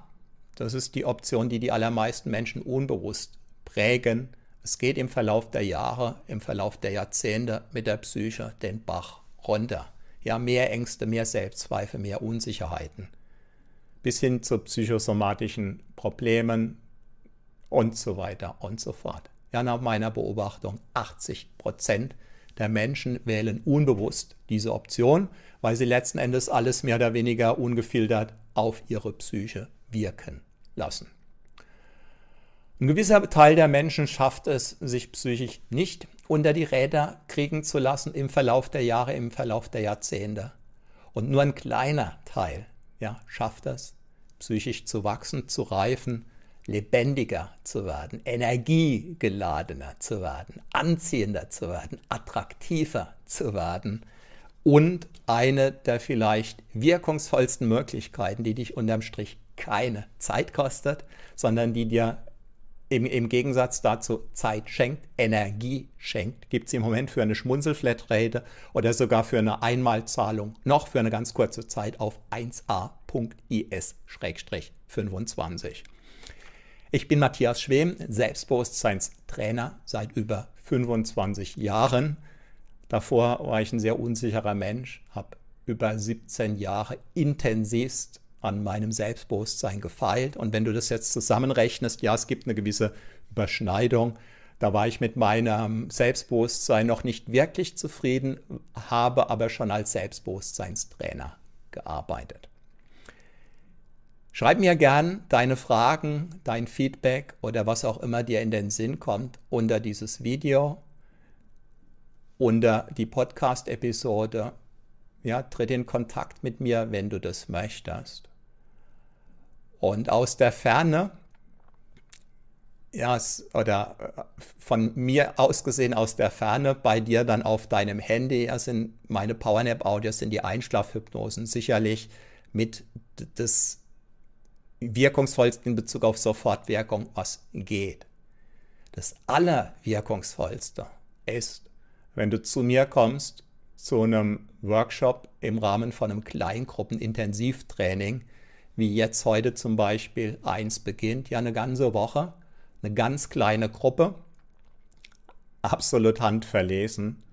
das ist die Option, die die allermeisten Menschen unbewusst prägen. Es geht im Verlauf der Jahre, im Verlauf der Jahrzehnte mit der Psyche den Bach runter. Ja, mehr Ängste, mehr Selbstzweifel, mehr Unsicherheiten. Bis hin zu psychosomatischen Problemen und so weiter und so fort. Ja, nach meiner Beobachtung 80 Prozent der Menschen wählen unbewusst diese Option, weil sie letzten Endes alles mehr oder weniger ungefiltert auf ihre Psyche wirken lassen. Ein gewisser Teil der Menschen schafft es, sich psychisch nicht unter die Räder kriegen zu lassen im Verlauf der Jahre, im Verlauf der Jahrzehnte. Und nur ein kleiner Teil ja, schafft es, psychisch zu wachsen, zu reifen, lebendiger zu werden, energiegeladener zu werden, anziehender zu werden, attraktiver zu werden und eine der vielleicht wirkungsvollsten Möglichkeiten, die dich unterm Strich keine Zeit kostet, sondern die dir im, im Gegensatz dazu Zeit schenkt, Energie schenkt, gibt es im Moment für eine Schmunzelflatrate oder sogar für eine Einmalzahlung noch für eine ganz kurze Zeit auf 1a.is-25. Ich bin Matthias Schwem, Selbstbewusstseinstrainer seit über 25 Jahren. Davor war ich ein sehr unsicherer Mensch, habe über 17 Jahre intensivst an meinem Selbstbewusstsein gefeilt. Und wenn du das jetzt zusammenrechnest, ja, es gibt eine gewisse Überschneidung. Da war ich mit meinem Selbstbewusstsein noch nicht wirklich zufrieden, habe aber schon als Selbstbewusstseinstrainer gearbeitet. Schreib mir gern deine Fragen, dein Feedback oder was auch immer dir in den Sinn kommt unter dieses Video, unter die Podcast-Episode ja, tritt in Kontakt mit mir, wenn du das möchtest. Und aus der Ferne, ja, oder äh, von mir aus gesehen aus der Ferne, bei dir dann auf deinem Handy, ja, sind meine Powernap-Audios, sind die Einschlafhypnosen sicherlich mit das wirkungsvollste in Bezug auf Sofortwirkung, was geht. Das Allerwirkungsvollste ist, wenn du zu mir kommst zu einem Workshop im Rahmen von einem Kleingruppenintensivtraining, wie jetzt heute zum Beispiel eins beginnt, ja eine ganze Woche, eine ganz kleine Gruppe, absolut handverlesen.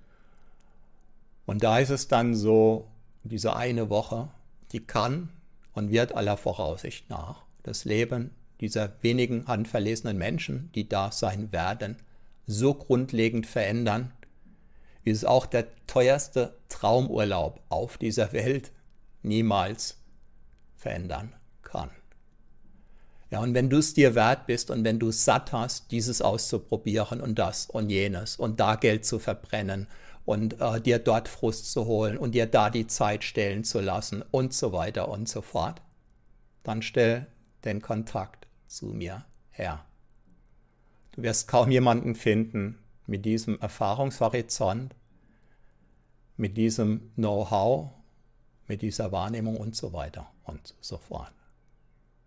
Und da ist es dann so, diese eine Woche, die kann und wird aller Voraussicht nach das Leben dieser wenigen handverlesenen Menschen, die da sein werden, so grundlegend verändern, wie es auch der teuerste Traumurlaub auf dieser Welt niemals verändern kann. Ja, und wenn du es dir wert bist und wenn du satt hast, dieses auszuprobieren und das und jenes und da Geld zu verbrennen und äh, dir dort Frust zu holen und dir da die Zeit stellen zu lassen und so weiter und so fort, dann stell den Kontakt zu mir her. Du wirst kaum jemanden finden, mit diesem Erfahrungshorizont, mit diesem Know-how, mit dieser Wahrnehmung und so weiter und so fort.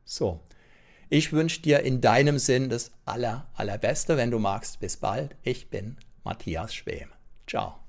So, ich wünsche dir in deinem Sinn das aller, allerbeste, wenn du magst. Bis bald. Ich bin Matthias Schwem. Ciao.